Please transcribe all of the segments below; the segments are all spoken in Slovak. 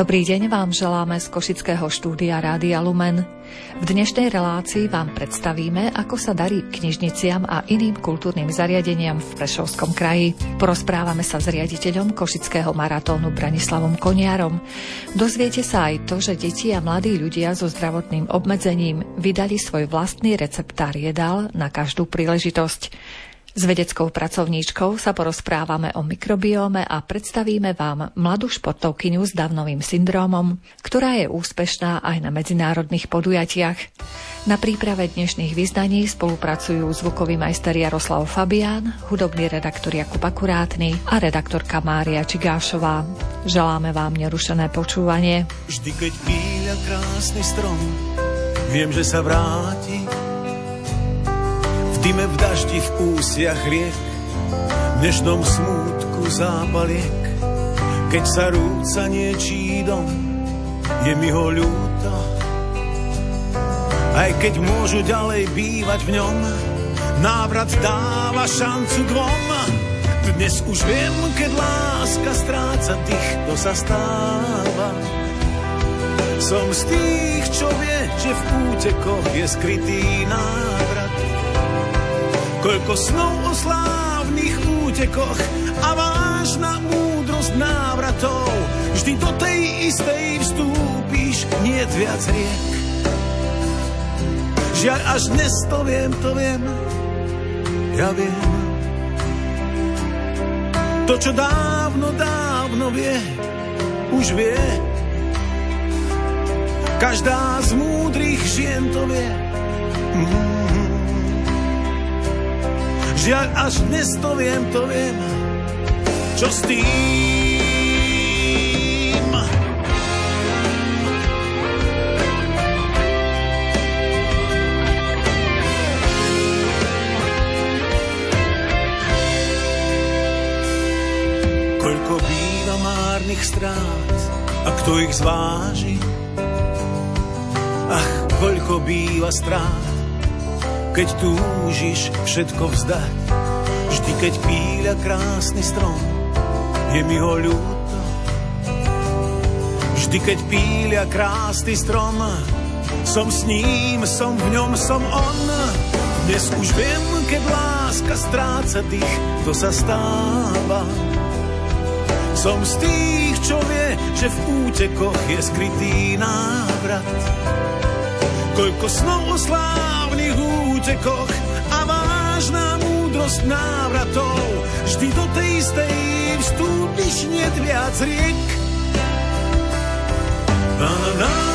Dobrý deň vám želáme z Košického štúdia Rádia Lumen. V dnešnej relácii vám predstavíme, ako sa darí knižniciam a iným kultúrnym zariadeniam v Prešovskom kraji. Porozprávame sa s riaditeľom Košického maratónu Branislavom Koniarom. Dozviete sa aj to, že deti a mladí ľudia so zdravotným obmedzením vydali svoj vlastný receptár jedál na každú príležitosť. S vedeckou pracovníčkou sa porozprávame o mikrobióme a predstavíme vám mladú športovkyňu s Davnovým syndrómom, ktorá je úspešná aj na medzinárodných podujatiach. Na príprave dnešných vyznaní spolupracujú zvukový majster Jaroslav Fabián, hudobný redaktor Jakub Akurátny a redaktorka Mária Čigášová. Želáme vám nerušené počúvanie. Vždy, keď krásny strom, viem, že sa vráti dyme v daždi v úsiach riek, v dnešnom smútku zápaliek, keď sa rúca niečí dom, je mi ho ľúto. Aj keď môžu ďalej bývať v ňom, návrat dáva šancu dvom. Dnes už viem, keď láska stráca tých, to sa stáva. Som z tých, čo vie, že v útekoch je skrytý návrat Koľko snov o slávnych útekoch a vážna múdrosť návratov. Vždy do tej istej vstúpíš, nie viac riek. Žiaľ, až dnes to viem, to viem, ja viem. To, čo dávno, dávno vie, už vie. Každá z múdrych žien to vie. Mm. Žiaľ, až dnes to viem, to viem, čo s tým. Koľko býva márnych strát a kto ich zváži? Ach, koľko býva strát keď túžiš všetko vzdať. Vždy, keď píľa krásny strom, je mi ho ľúto. Vždy, keď píľa krásny strom, som s ním, som v ňom, som on. Dnes už viem, keď láska stráca dých, to sa stáva. Som z tých, čo vie, že v útekoch je skrytý návrat. Koľko snov o slávnych a vážna múdrosť návratov. Vždy do tej istej vstúpiš nie viac riek. Na, na, na.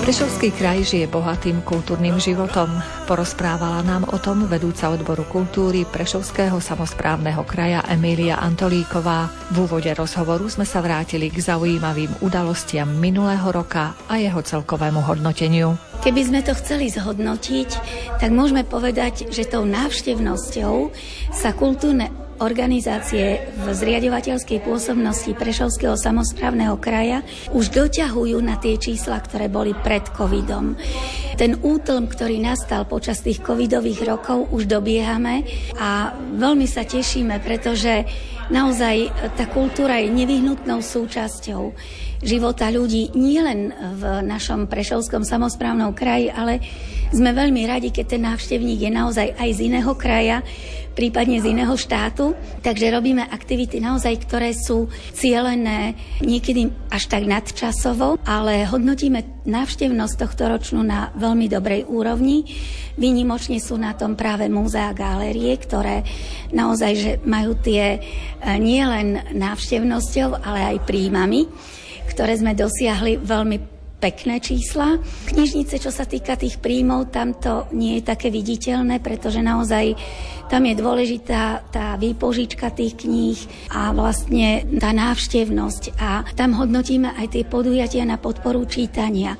Prešovský kraj žije bohatým kultúrnym životom. Porozprávala nám o tom vedúca odboru kultúry Prešovského samozprávneho kraja Emília Antolíková. V úvode rozhovoru sme sa vrátili k zaujímavým udalostiam minulého roka a jeho celkovému hodnoteniu. Keby sme to chceli zhodnotiť, tak môžeme povedať, že tou návštevnosťou sa kultúrne organizácie v zriadovateľskej pôsobnosti Prešovského samozprávneho kraja už doťahujú na tie čísla, ktoré boli pred covidom. Ten útlm, ktorý nastal počas tých covidových rokov, už dobiehame a veľmi sa tešíme, pretože naozaj tá kultúra je nevyhnutnou súčasťou života ľudí nielen v našom Prešovskom samozprávnom kraji, ale sme veľmi radi, keď ten návštevník je naozaj aj z iného kraja, prípadne z iného štátu. Takže robíme aktivity naozaj, ktoré sú cielené niekedy až tak nadčasovo, ale hodnotíme návštevnosť tohto ročnú na veľmi dobrej úrovni. Výnimočne sú na tom práve múzea a galérie, ktoré naozaj že majú tie e, nielen návštevnosťou, ale aj príjmami, ktoré sme dosiahli veľmi pekné čísla. Knižnice, čo sa týka tých príjmov, tam to nie je také viditeľné, pretože naozaj tam je dôležitá tá výpožička tých kníh a vlastne tá návštevnosť. A tam hodnotíme aj tie podujatia na podporu čítania.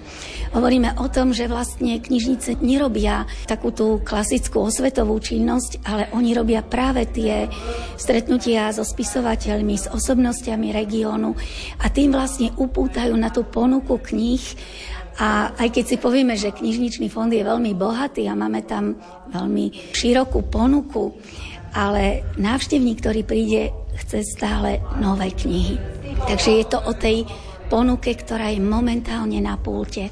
Hovoríme o tom, že vlastne knižnice nerobia takú tú klasickú osvetovú činnosť, ale oni robia práve tie stretnutia so spisovateľmi, s osobnostiami regiónu a tým vlastne upútajú na tú ponuku kníh a aj keď si povieme, že knižničný fond je veľmi bohatý a máme tam veľmi širokú ponuku, ale návštevník, ktorý príde chce stále nové knihy. Takže je to o tej ponuke, ktorá je momentálne na pulte.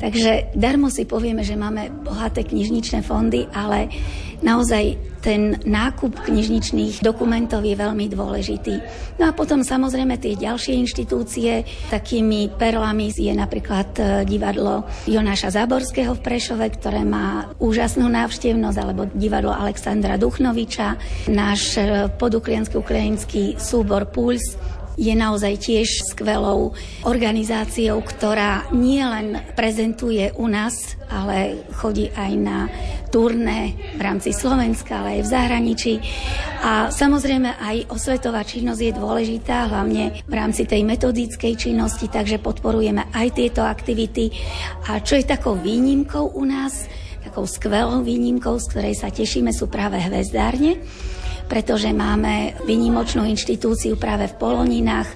Takže darmo si povieme, že máme bohaté knižničné fondy, ale naozaj ten nákup knižničných dokumentov je veľmi dôležitý. No a potom samozrejme tie ďalšie inštitúcie, takými perlami je napríklad e, divadlo Jonáša Záborského v Prešove, ktoré má úžasnú návštevnosť, alebo divadlo Alexandra Duchnoviča, náš e, poduklianský ukrajinský súbor Puls, je naozaj tiež skvelou organizáciou, ktorá nielen prezentuje u nás, ale chodí aj na turné v rámci Slovenska, ale aj v zahraničí. A samozrejme aj osvetová činnosť je dôležitá, hlavne v rámci tej metodickej činnosti, takže podporujeme aj tieto aktivity. A čo je takou výnimkou u nás, takou skvelou výnimkou, z ktorej sa tešíme, sú práve hvezdárne pretože máme vynimočnú inštitúciu práve v Poloninách.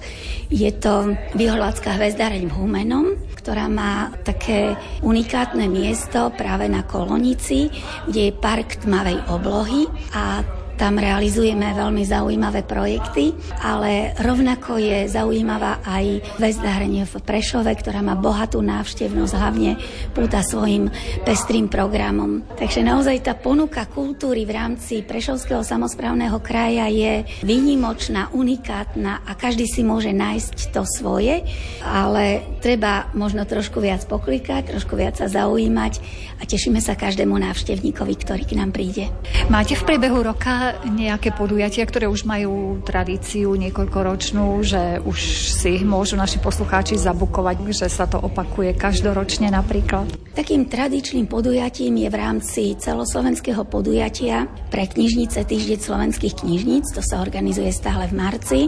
Je to Vyhľadská hvezdáreň v Humenom, ktorá má také unikátne miesto práve na Kolonici, kde je park tmavej oblohy a tam realizujeme veľmi zaujímavé projekty, ale rovnako je zaujímavá aj väzdárenie v Prešove, ktorá má bohatú návštevnosť, hlavne púta svojim pestrým programom. Takže naozaj tá ponuka kultúry v rámci Prešovského samozprávneho kraja je výnimočná, unikátna a každý si môže nájsť to svoje, ale treba možno trošku viac poklikať, trošku viac sa zaujímať a tešíme sa každému návštevníkovi, ktorý k nám príde. Máte v priebehu roka nejaké podujatia, ktoré už majú tradíciu niekoľkoročnú, že už si ich môžu naši poslucháči zabukovať, že sa to opakuje každoročne napríklad? Takým tradičným podujatím je v rámci celoslovenského podujatia pre knižnice Týždeň slovenských knižníc, to sa organizuje stále v marci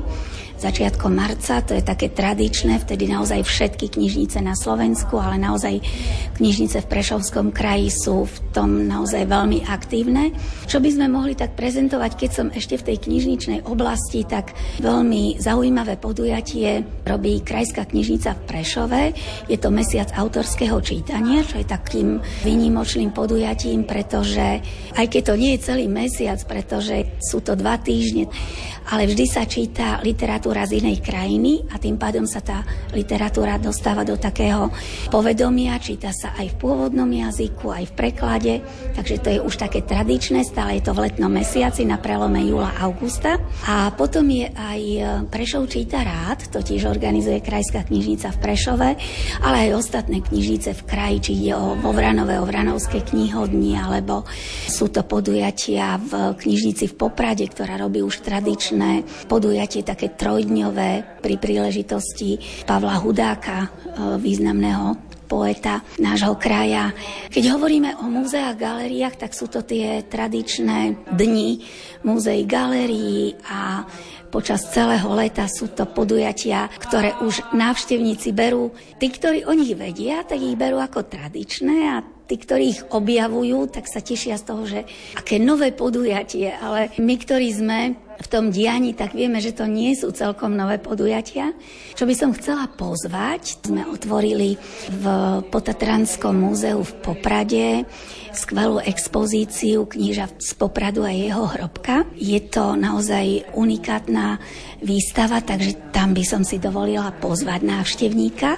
začiatkom marca, to je také tradičné, vtedy naozaj všetky knižnice na Slovensku, ale naozaj knižnice v Prešovskom kraji sú v tom naozaj veľmi aktívne. Čo by sme mohli tak prezentovať, keď som ešte v tej knižničnej oblasti, tak veľmi zaujímavé podujatie robí Krajská knižnica v Prešove. Je to mesiac autorského čítania, čo je takým výnimočným podujatím, pretože aj keď to nie je celý mesiac, pretože sú to dva týždne, ale vždy sa číta literatúra z inej krajiny a tým pádom sa tá literatúra dostáva do takého povedomia, číta sa aj v pôvodnom jazyku, aj v preklade, takže to je už také tradičné, stále je to v letnom mesiaci na prelome júla a potom je aj e, Prešov číta rád, to tiež organizuje Krajská knižnica v Prešove, ale aj ostatné knižnice v kraji, či ide o Vovranové, o Vranovské knihodni, alebo sú to podujatia v knižnici v Poprade, ktorá robí už tradičné podujatie, také trojdňové pri príležitosti Pavla Hudáka, e, významného poeta nášho kraja. Keď hovoríme o múzeách, galériách, tak sú to tie tradičné dni múzeí, galérií a počas celého leta sú to podujatia, ktoré už návštevníci berú. Tí, ktorí o nich vedia, tak ich berú ako tradičné a tí, ktorí ich objavujú, tak sa tešia z toho, že aké nové podujatie, ale my, ktorí sme v tom dianí, tak vieme, že to nie sú celkom nové podujatia. Čo by som chcela pozvať, sme otvorili v Potatranskom múzeu v Poprade skvelú expozíciu kníža z Popradu a jeho hrobka. Je to naozaj unikátna výstava, takže tam by som si dovolila pozvať návštevníka,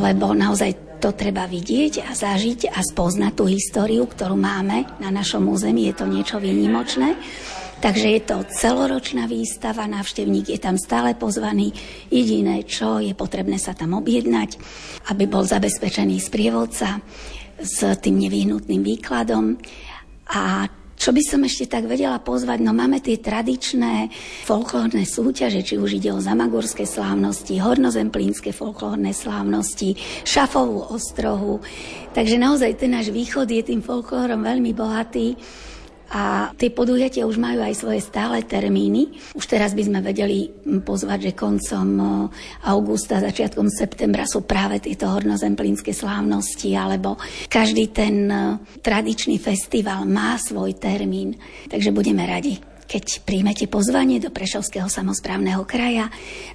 lebo naozaj to treba vidieť a zažiť a spoznať tú históriu, ktorú máme na našom území. Je to niečo výnimočné. Takže je to celoročná výstava, návštevník je tam stále pozvaný. Jediné, čo je potrebné sa tam objednať, aby bol zabezpečený sprievodca s tým nevyhnutným výkladom. A čo by som ešte tak vedela pozvať? No máme tie tradičné folklórne súťaže, či už ide o zamagurské slávnosti, hornozemplínske folklórne slávnosti, šafovú ostrohu. Takže naozaj ten náš východ je tým folklórom veľmi bohatý. A tie podujatia už majú aj svoje stále termíny. Už teraz by sme vedeli pozvať, že koncom augusta, začiatkom septembra sú práve tieto hornozemplínske slávnosti, alebo každý ten tradičný festival má svoj termín. Takže budeme radi keď príjmete pozvanie do Prešovského samozprávneho kraja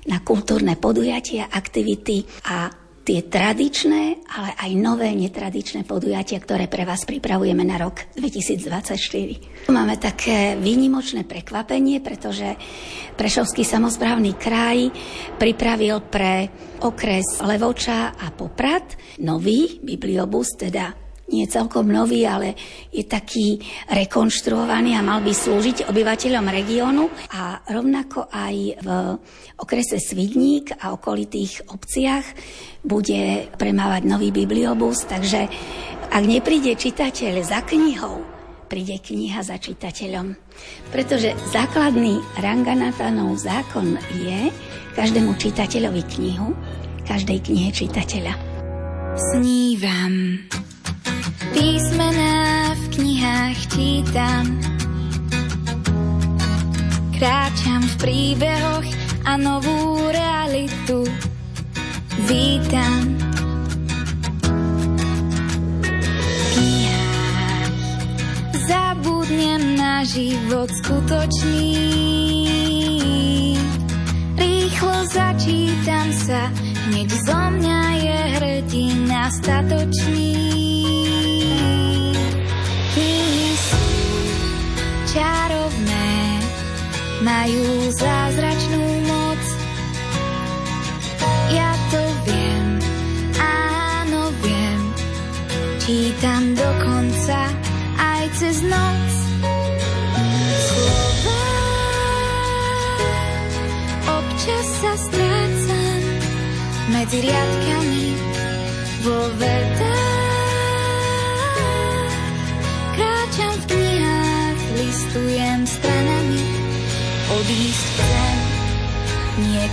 na kultúrne podujatia, aktivity a tie tradičné, ale aj nové netradičné podujatia, ktoré pre vás pripravujeme na rok 2024. Máme také výnimočné prekvapenie, pretože Prešovský samozprávny kraj pripravil pre okres Levoča a Poprad nový bibliobus, teda nie celkom nový, ale je taký rekonštruovaný a mal by slúžiť obyvateľom regiónu a rovnako aj v okrese Svidník a okolitých obciach bude premávať nový bibliobus, takže ak nepríde čitateľ za knihou, príde kniha za čitateľom. Pretože základný Ranganatanov zákon je každému čitateľovi knihu, každej knihe čitateľa. Snívam. Písmená v knihách čítam. Kráčam v príbehoch a novú realitu vítam. zabudnem na život skutočný. Rýchlo začítam sa, hneď zo mňa je hrdina statočný. Majú zázračnú moc. Ja to viem, áno viem, čítam dokonca aj cez noc. Slova občas sa strácam medzi riadkami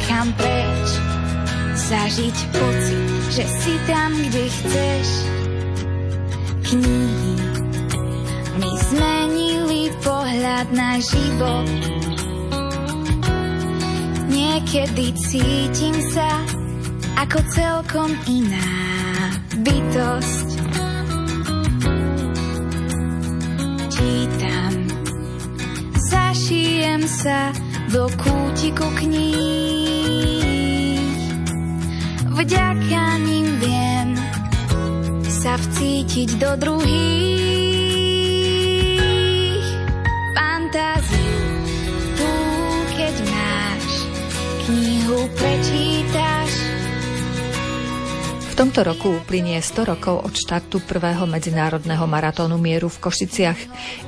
niekam preč, zažiť pocit, že si tam, kde chceš. Knihy mi zmenili pohľad na život. Niekedy cítim sa ako celkom iná bytosť. zašijem sa do kútiku kníh. Vďaka ním viem sa vcítiť do druhých. Fantáziu tu, keď máš knihu prečítaš. V tomto roku uplynie 100 rokov od štartu prvého medzinárodného maratónu mieru v Košiciach.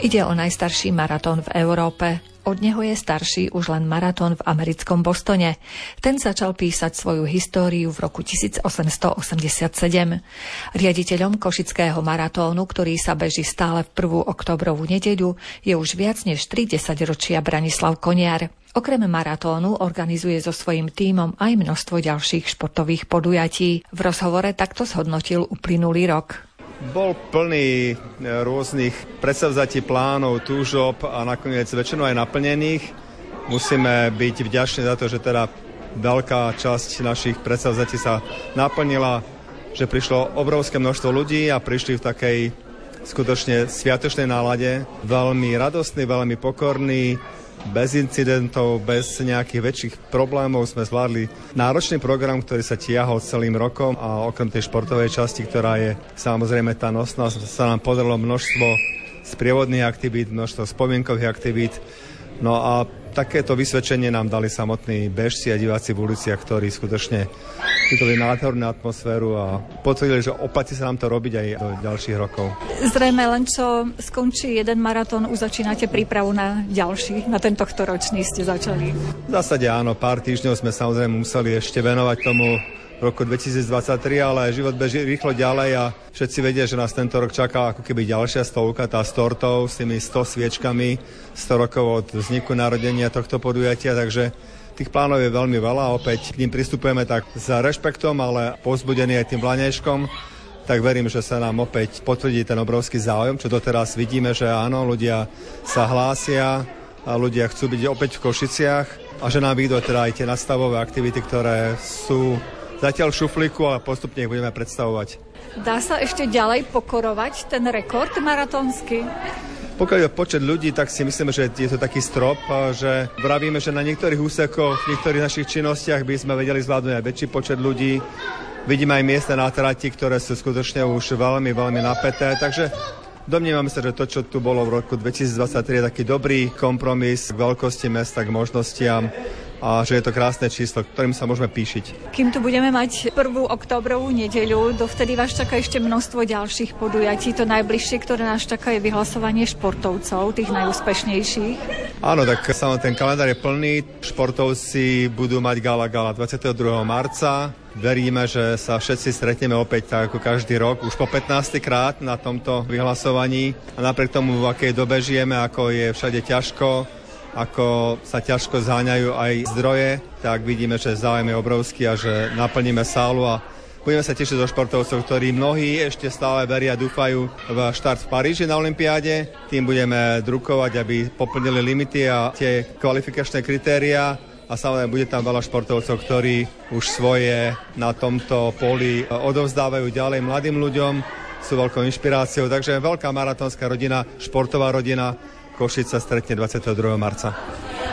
Ide o najstarší maratón v Európe. Od neho je starší už len maratón v americkom Bostone. Ten začal písať svoju históriu v roku 1887. Riaditeľom Košického maratónu, ktorý sa beží stále v prvú oktobrovú nedeľu, je už viac než 30 ročia Branislav Koniar. Okrem maratónu organizuje so svojím tímom aj množstvo ďalších športových podujatí. V rozhovore takto zhodnotil uplynulý rok. Bol plný e, rôznych predsavzatí plánov, túžob a nakoniec väčšinou aj naplnených. Musíme byť vďační za to, že teda veľká časť našich predsavzatí sa naplnila, že prišlo obrovské množstvo ľudí a prišli v takej skutočne sviatočnej nálade. Veľmi radostný, veľmi pokorný, bez incidentov, bez nejakých väčších problémov sme zvládli náročný program, ktorý sa tiahol celým rokom a okrem tej športovej časti, ktorá je samozrejme tá nosná, sa nám podarilo množstvo sprievodných aktivít, množstvo spomienkových aktivít. No a takéto vysvedčenie nám dali samotní bežci a diváci v uliciach, ktorí skutočne vytvorili nádhernú atmosféru a potvrdili, že oplatí sa nám to robiť aj do ďalších rokov. Zrejme len čo skončí jeden maratón, už začínate prípravu na ďalší, na tento ročný ste začali. V zásade áno, pár týždňov sme samozrejme museli ešte venovať tomu roku 2023, ale život beží rýchlo ďalej a všetci vedia, že nás tento rok čaká ako keby ďalšia stovka, tá s tortou, s tými 100 sviečkami, 100 rokov od vzniku narodenia tohto podujatia, takže tých plánov je veľmi veľa, opäť k ním pristupujeme tak za rešpektom, ale pozbudený aj tým vlanejškom tak verím, že sa nám opäť potvrdí ten obrovský záujem, čo doteraz vidíme, že áno, ľudia sa hlásia a ľudia chcú byť opäť v Košiciach a že nám vyjdú teda aj tie nastavové aktivity, ktoré sú zatiaľ šuflíku a postupne ich budeme predstavovať. Dá sa ešte ďalej pokorovať ten rekord maratónsky? Pokiaľ je počet ľudí, tak si myslíme, že je to taký strop, že vravíme, že na niektorých úsekoch, v niektorých našich činnostiach by sme vedeli zvládnuť aj väčší počet ľudí, Vidíme aj miesta na trati, ktoré sú skutočne už veľmi, veľmi napäté, takže Domnievam sa, že to, čo tu bolo v roku 2023, je taký dobrý kompromis k veľkosti mesta, k možnostiam a že je to krásne číslo, ktorým sa môžeme píšiť. Kým tu budeme mať prvú oktobrovú nedeľu, dovtedy vás čaká ešte množstvo ďalších podujatí. To najbližšie, ktoré nás čaká, je vyhlasovanie športovcov, tých najúspešnejších. Áno, tak samozrejme ten kalendár je plný. Športovci budú mať gala gala 22. marca. Veríme, že sa všetci stretneme opäť tak ako každý rok, už po 15. krát na tomto vyhlasovaní. A napriek tomu, v akej dobe žijeme, ako je všade ťažko, ako sa ťažko zháňajú aj zdroje, tak vidíme, že záujem je obrovský a že naplníme sálu a Budeme sa tešiť zo športovcov, ktorí mnohí ešte stále veria a dúfajú v štart v Paríži na Olympiáde. Tým budeme drukovať, aby poplnili limity a tie kvalifikačné kritéria. A samozrejme bude tam veľa športovcov, ktorí už svoje na tomto poli odovzdávajú ďalej mladým ľuďom, sú veľkou inšpiráciou, takže veľká maratónska rodina, športová rodina, Košic sa stretne 22. marca.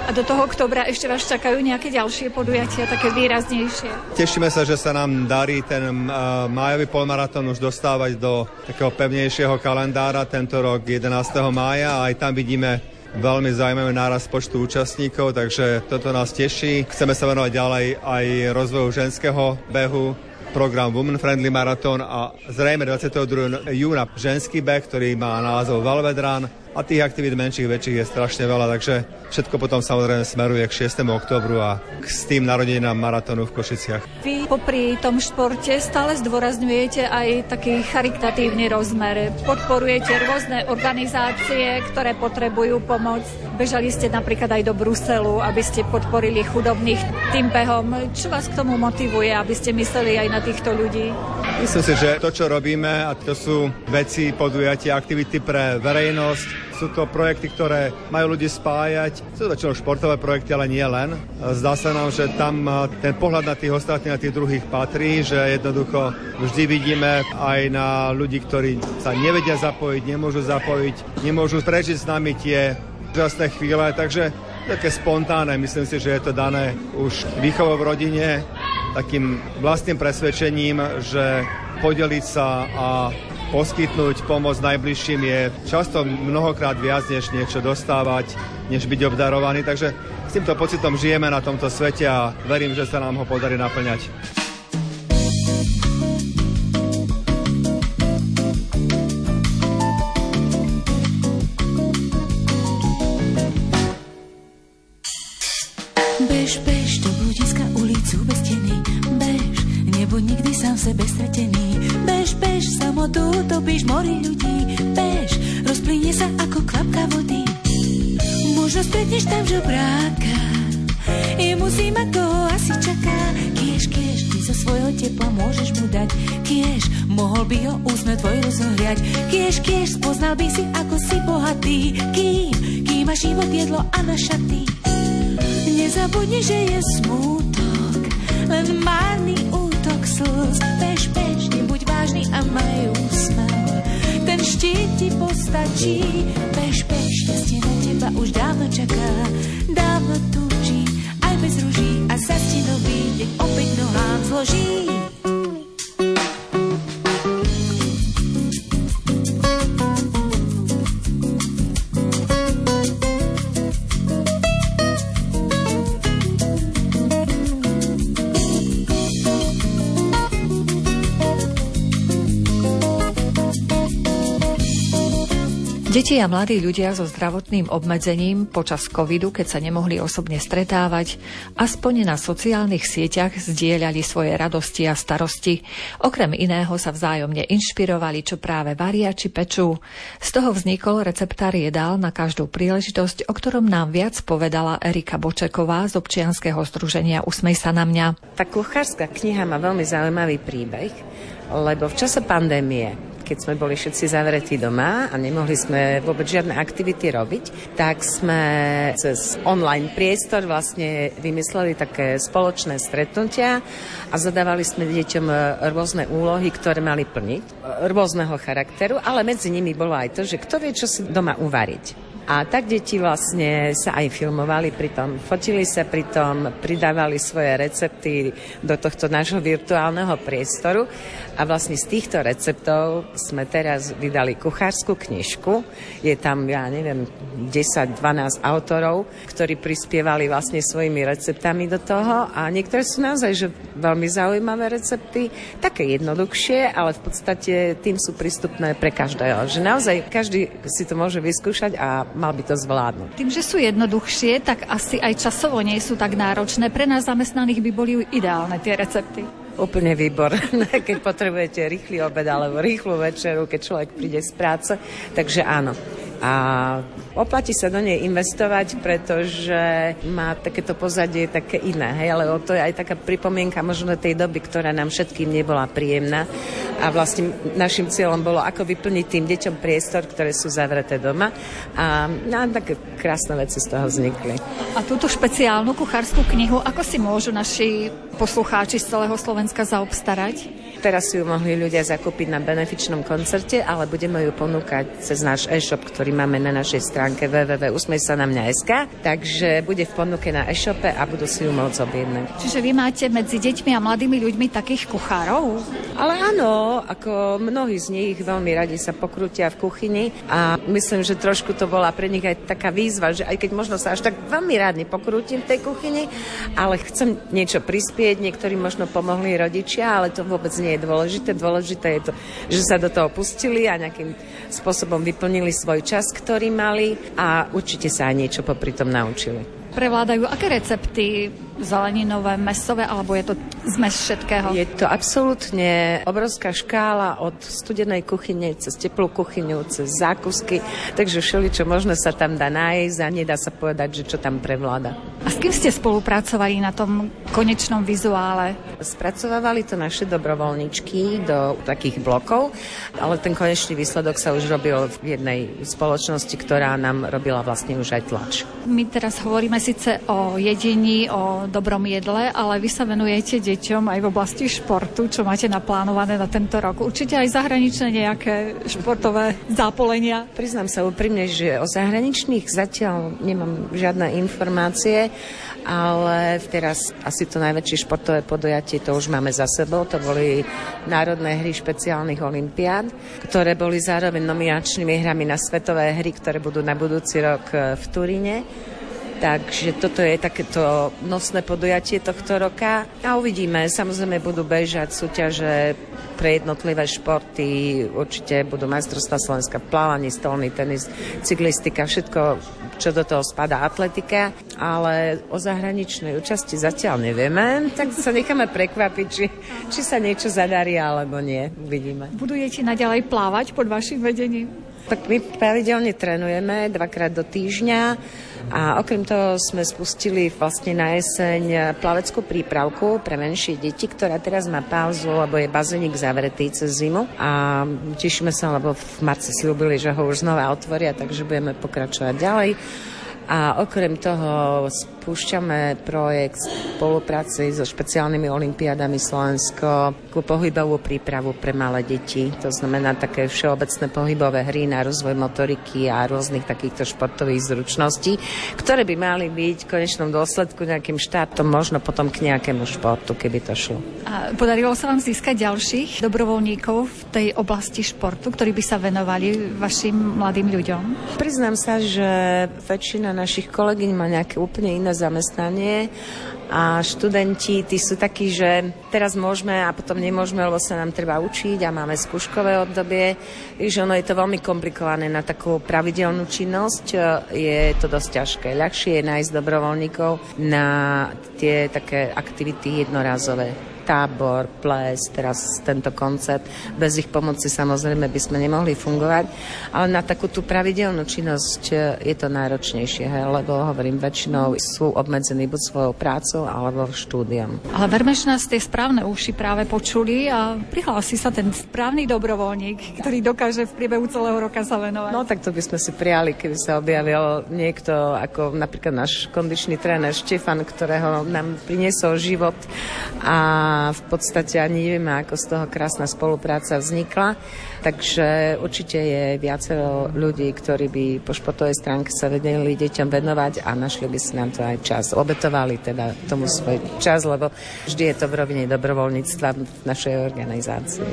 A do toho oktobra ešte vás čakajú nejaké ďalšie podujatia, také výraznejšie? Tešíme sa, že sa nám darí ten uh, májový polmaratón už dostávať do takého pevnejšieho kalendára tento rok 11. mája a aj tam vidíme veľmi zaujímavý náraz počtu účastníkov, takže toto nás teší. Chceme sa venovať ďalej aj rozvoju ženského behu, program Women Friendly Marathon a zrejme 22. júna ženský beh, ktorý má názov Valvedran a tých aktivít menších, väčších je strašne veľa, takže všetko potom samozrejme smeruje k 6. oktobru a k s tým narodeninám maratónu v Košiciach. Vy popri tom športe stále zdôrazňujete aj taký charitatívny rozmer. Podporujete rôzne organizácie, ktoré potrebujú pomoc. Bežali ste napríklad aj do Bruselu, aby ste podporili chudobných tým behom. Čo vás k tomu motivuje, aby ste mysleli aj na týchto ľudí? Myslím si, že to, čo robíme, a to sú veci, podujatia, aktivity pre verejnosť, sú to projekty, ktoré majú ľudí spájať. Sú to väčšinou športové projekty, ale nie len. Zdá sa nám, že tam ten pohľad na tých ostatných a tých druhých patrí, že jednoducho vždy vidíme aj na ľudí, ktorí sa nevedia zapojiť, nemôžu zapojiť, nemôžu prežiť s nami tie úžasné chvíle, takže také spontánne. Myslím si, že je to dané už výchovou v rodine, takým vlastným presvedčením, že podeliť sa a poskytnúť pomoc najbližším je často mnohokrát viac, než niečo dostávať, než byť obdarovaný. Takže s týmto pocitom žijeme na tomto svete a verím, že sa nám ho podarí naplňať. Stretneš tam žobráka, je musím ako asi čaká. Kiež, kiež, ty zo svojho tepla môžeš mu dať. Kiež, mohol by ho úsme tvoj rozohriať. Kiež, kiež, spoznal by si, ako si bohatý. Kým, kým máš život jedlo a na šaty. Nezabudni, že je smútok, len márny útok slz. Bež, bež, nebuď vážny a maj úsmev. Ten štít ti postačí, bež, bež, šťastie teba už dávno čaká, dávno túži, aj bez ruží a zas ti nový deň opäť nohám zloží. Deti a mladí ľudia so zdravotným obmedzením počas covidu, keď sa nemohli osobne stretávať, aspoň na sociálnych sieťach zdieľali svoje radosti a starosti. Okrem iného sa vzájomne inšpirovali, čo práve varia či pečú. Z toho vznikol receptár jedál na každú príležitosť, o ktorom nám viac povedala Erika Bočeková z občianskeho združenia Usmej sa na mňa. Tá kuchárska kniha má veľmi zaujímavý príbeh, lebo v čase pandémie keď sme boli všetci zavretí doma a nemohli sme vôbec žiadne aktivity robiť, tak sme cez online priestor vlastne vymysleli také spoločné stretnutia a zadávali sme deťom rôzne úlohy, ktoré mali plniť, rôzneho charakteru, ale medzi nimi bolo aj to, že kto vie, čo si doma uvariť. A tak deti vlastne sa aj filmovali pri fotili sa pri pridávali svoje recepty do tohto nášho virtuálneho priestoru a vlastne z týchto receptov sme teraz vydali kuchárskú knižku. Je tam, ja neviem, 10-12 autorov, ktorí prispievali vlastne svojimi receptami do toho a niektoré sú naozaj že veľmi zaujímavé recepty, také jednoduchšie, ale v podstate tým sú prístupné pre každého. Že naozaj každý si to môže vyskúšať a mal by to zvládnuť. Tým, že sú jednoduchšie, tak asi aj časovo nie sú tak náročné. Pre nás zamestnaných by boli ideálne tie recepty. Úplne výborné, keď potrebujete rýchly obed alebo rýchlu večeru, keď človek príde z práce. Takže áno, a oplatí sa do nej investovať, pretože má takéto pozadie také iné. Hej? Ale to je aj taká pripomienka možno tej doby, ktorá nám všetkým nebola príjemná. A vlastne našim cieľom bolo, ako vyplniť tým deťom priestor, ktoré sú zavreté doma. A, no, také krásne veci z toho vznikli. A túto špeciálnu kuchárskú knihu, ako si môžu naši poslucháči z celého Slovenska zaobstarať? Teraz si ju mohli ľudia zakúpiť na benefičnom koncerte, ale budeme ju ponúkať cez náš e-shop, ktorý máme na našej stránke www.usmejsanamňa.sk, takže bude v ponuke na e-shope a budú si ju môcť objednať. Čiže vy máte medzi deťmi a mladými ľuďmi takých kuchárov? Ale áno, ako mnohí z nich veľmi radi sa pokrútia v kuchyni a myslím, že trošku to bola pre nich aj taká výzva, že aj keď možno sa až tak veľmi rád nepokrútim v tej kuchyni, ale chcem niečo prispieť, niektorí možno pomohli rodičia, ale to vôbec nie nie je dôležité. Dôležité je to, že sa do toho pustili a nejakým spôsobom vyplnili svoj čas, ktorý mali a určite sa aj niečo popri tom naučili. Prevládajú aké recepty? Zeleninové, mesové, alebo je to zmes všetkého? Je to absolútne obrovská škála od studenej kuchyne cez teplú kuchyňu, cez zákusky, takže všeli, čo možno sa tam dá nájsť a nedá sa povedať, že čo tam prevláda. A s kým ste spolupracovali na tom konečnom vizuále? Spracovávali to naše dobrovoľničky do takých blokov, ale ten konečný výsledok sa už robil v jednej spoločnosti, ktorá nám robila vlastne už aj tlač. My teraz hovoríme síce o jedení, o dobrom jedle, ale vy sa venujete deťom aj v oblasti športu, čo máte naplánované na tento rok. Určite aj zahraničné nejaké športové zápolenia. Priznám sa úprimne, že o zahraničných zatiaľ nemám žiadne informácie ale teraz asi to najväčšie športové podujatie to už máme za sebou. To boli Národné hry špeciálnych olimpiád, ktoré boli zároveň nominačnými hrami na svetové hry, ktoré budú na budúci rok v Turíne. Takže toto je takéto nosné podujatie tohto roka. A uvidíme, samozrejme budú bežať súťaže pre jednotlivé športy. Určite budú majstrovstvá Slovenska v plávaní, stolný tenis, cyklistika, všetko, čo do toho spadá atletika. Ale o zahraničnej účasti zatiaľ nevieme, tak sa necháme prekvapiť, či, či sa niečo zadarí alebo nie. Uvidíme. Budujete naďalej plávať pod vašim vedením? Tak my pravidelne trénujeme dvakrát do týždňa a okrem toho sme spustili vlastne na jeseň plaveckú prípravku pre menšie deti, ktorá teraz má pauzu, lebo je bazénik zavretý cez zimu. A tešíme sa, lebo v marci slúbili, že ho už znova otvoria, takže budeme pokračovať ďalej. A okrem toho spúšťame projekt spolupráci so špeciálnymi olimpiádami Slovensko ku pohybovú prípravu pre malé deti. To znamená také všeobecné pohybové hry na rozvoj motoriky a rôznych takýchto športových zručností, ktoré by mali byť v konečnom dôsledku nejakým štátom, možno potom k nejakému športu, keby to šlo. A podarilo sa vám získať ďalších dobrovoľníkov v tej oblasti športu, ktorí by sa venovali vašim mladým ľuďom? Priznám sa, že väčšina našich kolegyň má nejaké úplne iné zamestnanie a študenti, tí sú takí, že teraz môžeme a potom nemôžeme, lebo sa nám treba učiť a máme skúškové obdobie. že ono je to veľmi komplikované na takú pravidelnú činnosť. Je to dosť ťažké. Ľahšie je nájsť dobrovoľníkov na tie také aktivity jednorazové tábor, ples, teraz tento koncert. Bez ich pomoci samozrejme by sme nemohli fungovať, ale na takú tú pravidelnú činnosť e, je to náročnejšie, he, lebo hovorím, väčšinou sú obmedzení buď svojou prácou alebo štúdiom. Ale verme, že nás tie správne uši práve počuli a prihlási sa ten správny dobrovoľník, ktorý dokáže v priebehu celého roka sa venovať. No tak to by sme si prijali, keby sa objavil niekto ako napríklad náš kondičný tréner Štefan, ktorého nám priniesol život a a v podstate ani nevieme, ako z toho krásna spolupráca vznikla. Takže určite je viacero ľudí, ktorí by po športovej stránke sa vedeli deťom venovať a našli by si nám to aj čas. Obetovali teda tomu svoj čas, lebo vždy je to v rovine dobrovoľníctva v našej organizácii.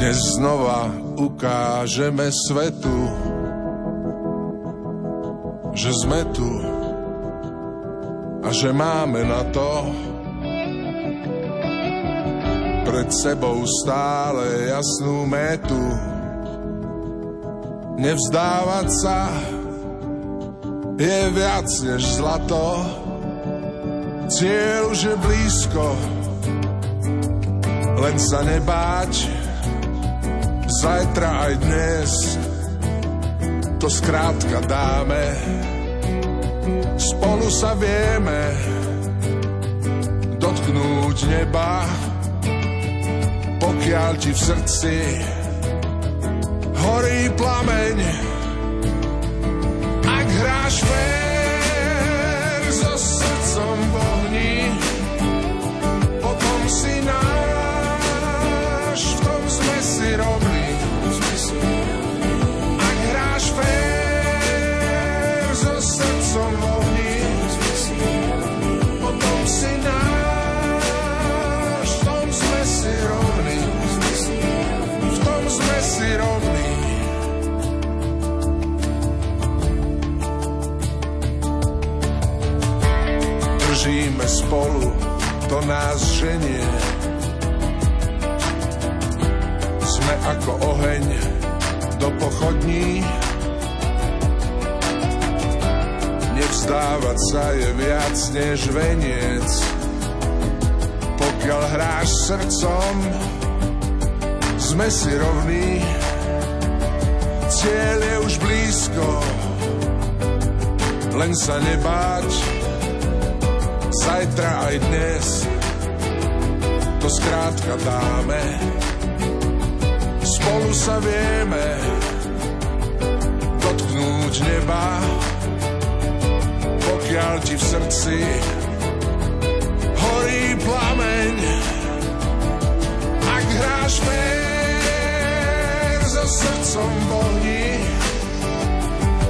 Dnes znova ukážeme svetu, že sme tu a že máme na to pred sebou stále jasnú metu. Nevzdávať sa je viac než zlato, cieľ už je blízko, len sa nebáť, zajtra aj dnes to skrátka dáme. Spolu sa vieme dotknúť neba, pokiaľ ti v srdci horí plameň. Ak hráš fér so srdcom v ohni, to nás ženie. Sme ako oheň do pochodní. Nevzdávať sa je viac než veniec. Pokiaľ hráš srdcom, sme si rovní. Cieľ je už blízko, len sa nebáť. Zajtra aj dnes to skrátka dáme. Spolu sa vieme dotknúť neba, pokiaľ ti v srdci horí plameň. Ak hráš fér so srdcom v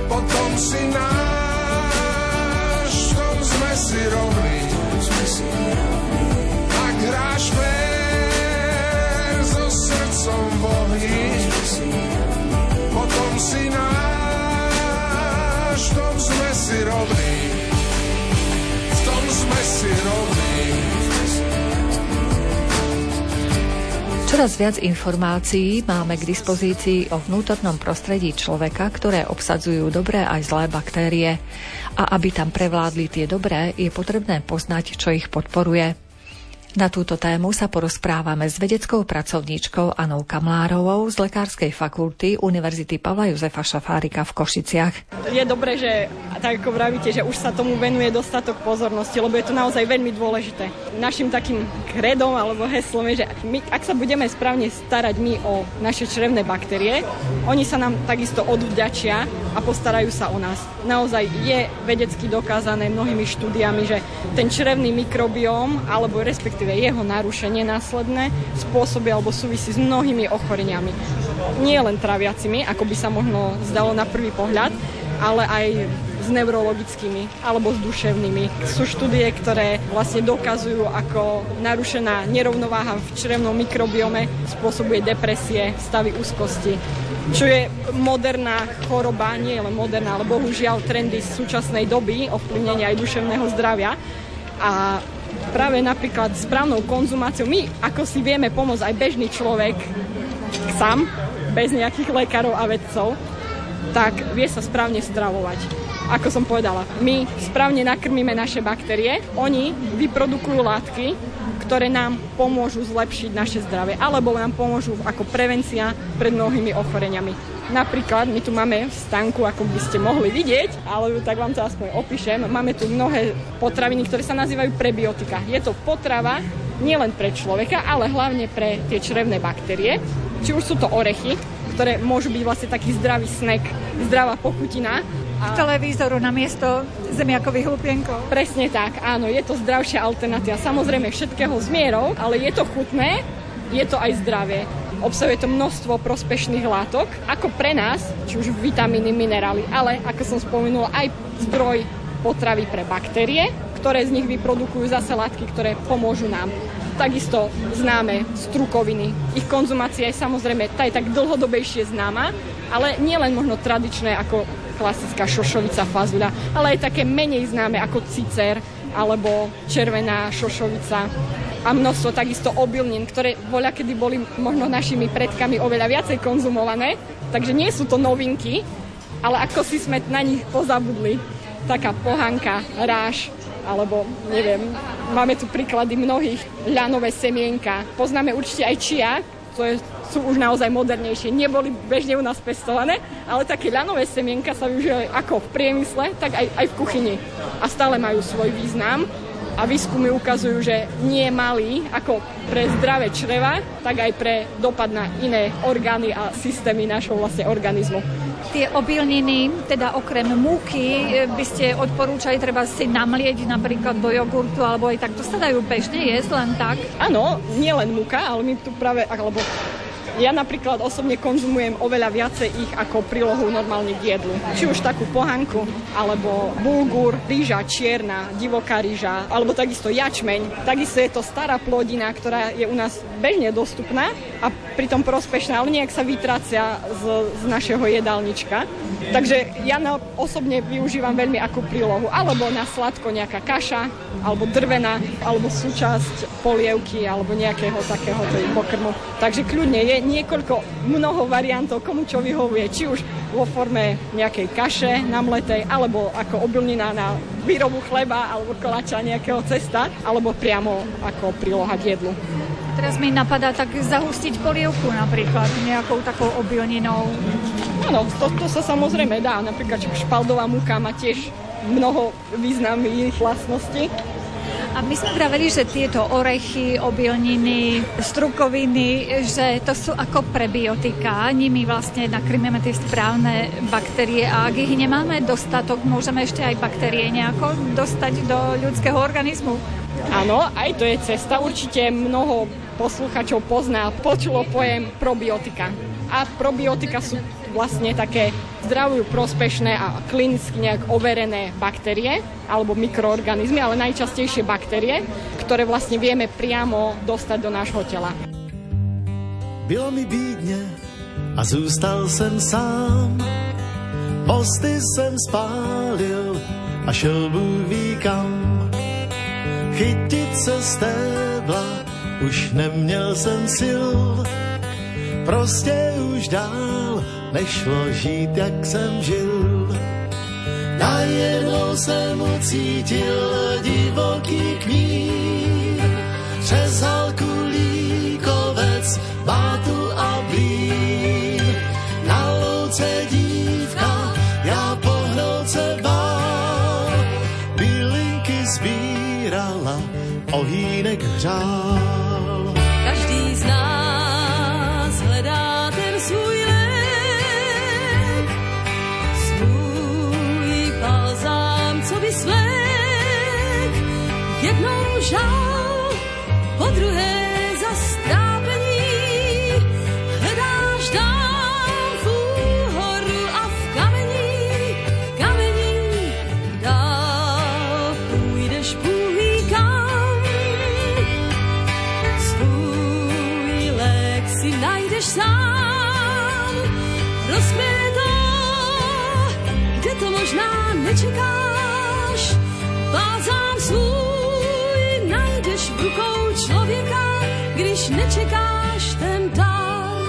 potom si náš, v tom sme si rovní. Ak hráš fér so srdcom v ohni, potom si náš, v tom sme si rovní. V tom sme si rovní. Čoraz viac informácií máme k dispozícii o vnútornom prostredí človeka, ktoré obsadzujú dobré aj zlé baktérie. A aby tam prevládli tie dobré, je potrebné poznať, čo ich podporuje. Na túto tému sa porozprávame s vedeckou pracovníčkou Anou Kamlárovou z Lekárskej fakulty Univerzity Pavla Jozefa Šafárika v Košiciach. Je dobré, že tak ako vravíte, že už sa tomu venuje dostatok pozornosti, lebo je to naozaj veľmi dôležité. Našim takým kredom alebo heslom je, že my, ak sa budeme správne starať my o naše črevné baktérie, oni sa nám takisto odvďačia a postarajú sa o nás. Naozaj je vedecky dokázané mnohými štúdiami, že ten črevný mikrobióm alebo respektíve jeho narušenie následné spôsobí alebo súvisí s mnohými ochoreniami. Nie len traviacimi, ako by sa možno zdalo na prvý pohľad, ale aj s neurologickými alebo s duševnými. Sú štúdie, ktoré vlastne dokazujú, ako narušená nerovnováha v črevnom mikrobiome spôsobuje depresie, stavy úzkosti, čo je moderná choroba, nie je len moderná, ale bohužiaľ trendy z súčasnej doby ovplyvnenia aj duševného zdravia. A práve napríklad správnou konzumáciou, my ako si vieme pomôcť aj bežný človek sám, bez nejakých lekárov a vedcov, tak vie sa správne stravovať. Ako som povedala, my správne nakrmíme naše baktérie, oni vyprodukujú látky, ktoré nám pomôžu zlepšiť naše zdravie, alebo nám pomôžu ako prevencia pred mnohými ochoreniami. Napríklad my tu máme v stánku, ako by ste mohli vidieť, ale tak vám to aspoň opíšem, máme tu mnohé potraviny, ktoré sa nazývajú prebiotika. Je to potrava nielen pre človeka, ale hlavne pre tie črevné baktérie. Či už sú to orechy, ktoré môžu byť vlastne taký zdravý snack, zdravá pochutina, k televízoru na miesto zemiakových hlupienkov. Presne tak, áno, je to zdravšia alternatíva. Samozrejme všetkého z mierou, ale je to chutné, je to aj zdravie. Obsahuje to množstvo prospešných látok, ako pre nás, či už vitamíny, minerály, ale ako som spomenula, aj zdroj potravy pre baktérie, ktoré z nich vyprodukujú zase látky, ktoré pomôžu nám. Takisto známe strukoviny. Ich konzumácia je samozrejme, tá je tak dlhodobejšie známa, ale nie len možno tradičné ako klasická šošovica fazuľa, ale aj také menej známe ako cicer alebo červená šošovica a množstvo takisto obilnín, ktoré voľa kedy boli možno našimi predkami oveľa viacej konzumované, takže nie sú to novinky, ale ako si sme na nich pozabudli. Taká pohanka, ráž, alebo neviem, máme tu príklady mnohých ľanové semienka. Poznáme určite aj čia, to je, sú už naozaj modernejšie. Neboli bežne u nás pestované, ale také ľanové semienka sa využívajú ako v priemysle, tak aj, aj v kuchyni. A stále majú svoj význam a výskumy ukazujú, že nie je malý ako pre zdravé čreva, tak aj pre dopad na iné orgány a systémy našho vlastne organizmu. Tie obilniny, teda okrem múky, by ste odporúčali treba si namlieť napríklad do jogurtu, alebo aj tak to sa dajú bežne jesť len tak? Áno, nie len múka, ale my tu práve, alebo ja napríklad osobne konzumujem oveľa viacej ich ako prílohu normálne k jedlu. Či už takú pohanku, alebo bulgur, rýža čierna, divoká rýža, alebo takisto jačmeň. Takisto je to stará plodina, ktorá je u nás bežne dostupná a pritom prospešná, ale nejak sa vytracia z, z našeho jedálnička. Takže ja na, osobne využívam veľmi ako prílohu. Alebo na sladko nejaká kaša, alebo drvená, alebo súčasť polievky, alebo nejakého takého pokrmu. Takže kľudne je niekoľko, mnoho variantov, komu čo vyhovuje, či už vo forme nejakej kaše namletej, alebo ako obilnina na výrobu chleba, alebo koláča nejakého cesta, alebo priamo ako príloha k jedlu. Teraz mi napadá tak zahustiť polievku napríklad nejakou takou obilninou. Áno, to, to sa samozrejme dá. Napríklad špaldová múka má tiež mnoho významných vlastností. A my sme vraveli, že tieto orechy, obilniny, strukoviny, že to sú ako prebiotika. Nimi vlastne nakrmeme tie správne baktérie a ak ich nemáme dostatok, môžeme ešte aj baktérie nejako dostať do ľudského organizmu. Áno, aj to je cesta. Určite mnoho posluchačov pozná, počulo pojem probiotika. A probiotika sú vlastne také zdraviu prospešné a klinicky nejak overené baktérie alebo mikroorganizmy, ale najčastejšie baktérie, ktoré vlastne vieme priamo dostať do nášho tela. Bylo mi bídně a zůstal jsem sám. Mosty jsem spálil a šel Bůh ví kam. Chytit se stébla už neměl jsem sil. Prostě už dál nešlo žít, jak jsem žil. Najednou jsem ucítil divoký knír, přes halku nečekáš ten dar.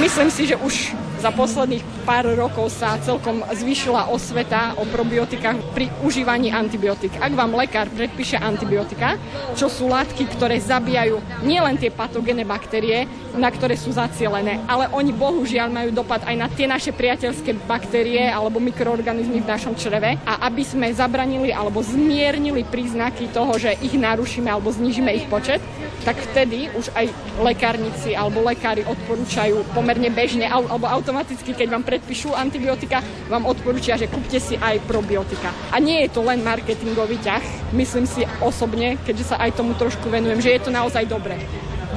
Myslím si, že už za posledných pár rokov sa celkom zvýšila osveta o probiotikách pri užívaní antibiotík. Ak vám lekár predpíše antibiotika, čo sú látky, ktoré zabíjajú nielen tie patogénne baktérie, na ktoré sú zacielené, ale oni bohužiaľ majú dopad aj na tie naše priateľské baktérie alebo mikroorganizmy v našom čreve a aby sme zabranili alebo zmiernili príznaky toho, že ich narušíme alebo znižíme ich počet, tak vtedy už aj lekárnici alebo lekári odporúčajú pomerne bežne alebo automaticky, keď vám predpíšu antibiotika, vám odporúčia, že kúpte si aj probiotika. A nie je to len marketingový ťah, myslím si osobne, keďže sa aj tomu trošku venujem, že je to naozaj dobré.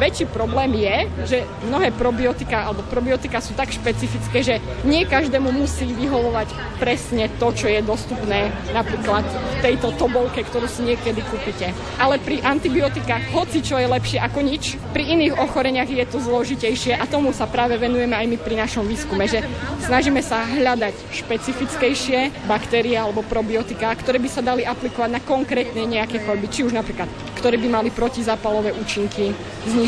Väčší problém je, že mnohé probiotika alebo probiotika sú tak špecifické, že nie každému musí vyhovovať presne to, čo je dostupné napríklad v tejto tobolke, ktorú si niekedy kúpite. Ale pri antibiotikách, hoci čo je lepšie ako nič, pri iných ochoreniach je to zložitejšie a tomu sa práve venujeme aj my pri našom výskume, že snažíme sa hľadať špecifickejšie baktérie alebo probiotika, ktoré by sa dali aplikovať na konkrétne nejaké choroby, či už napríklad, ktoré by mali protizapalové účinky,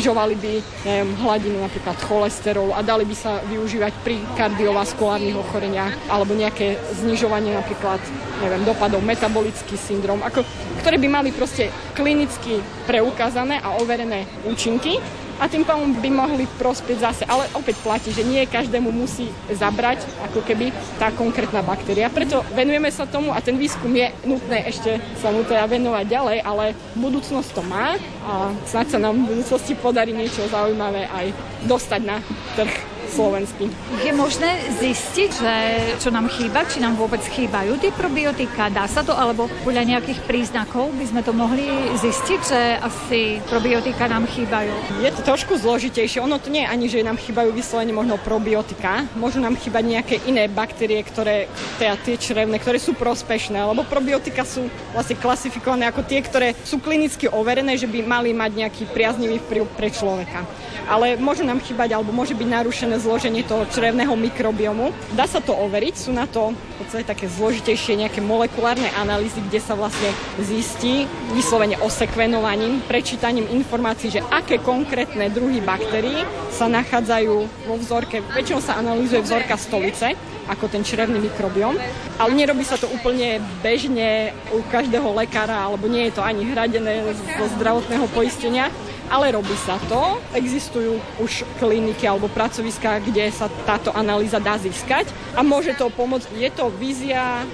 znižovali by neviem, hladinu napríklad cholesterolu a dali by sa využívať pri kardiovaskulárnych ochoreniach alebo nejaké znižovanie napríklad neviem, dopadov metabolický syndrom, ako, ktoré by mali proste klinicky preukázané a overené účinky a tým pádom by mohli prospieť zase. Ale opäť platí, že nie každému musí zabrať ako keby tá konkrétna baktéria. Preto venujeme sa tomu a ten výskum je nutné ešte sa mu teda venovať ďalej, ale budúcnosť to má a snad sa nám v budúcnosti podarí niečo zaujímavé aj dostať na trh slovenský. Je možné zistiť, že čo nám chýba, či nám vôbec chýbajú tie probiotika? Dá sa to, alebo podľa nejakých príznakov by sme to mohli zistiť, že asi probiotika nám chýbajú? Je to trošku zložitejšie. Ono to nie je ani, že nám chýbajú vyslovene možno probiotika. Môžu nám chýbať nejaké iné baktérie, ktoré, teda tie črevné, ktoré sú prospešné, lebo probiotika sú vlastne klasifikované ako tie, ktoré sú klinicky overené, že by mali mať nejaký priaznivý vplyv pre človeka. Ale môžu nám chýbať, alebo môže byť narušené zloženie toho črevného mikrobiomu. Dá sa to overiť, sú na to v podstate také zložitejšie nejaké molekulárne analýzy, kde sa vlastne zistí vyslovene osekvenovaním, prečítaním informácií, že aké konkrétne druhy baktérií sa nachádzajú vo vzorke. Väčšinou sa analýzuje vzorka stolice, ako ten črevný mikrobiom. Ale nerobí sa to úplne bežne u každého lekára, alebo nie je to ani hradené zo zdravotného poistenia ale robí sa to. Existujú už kliniky alebo pracoviská, kde sa táto analýza dá získať a môže to pomôcť. Je to vízia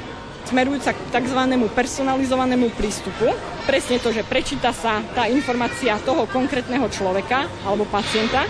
smerujúca k tzv. personalizovanému prístupu. Presne to, že prečíta sa tá informácia toho konkrétneho človeka alebo pacienta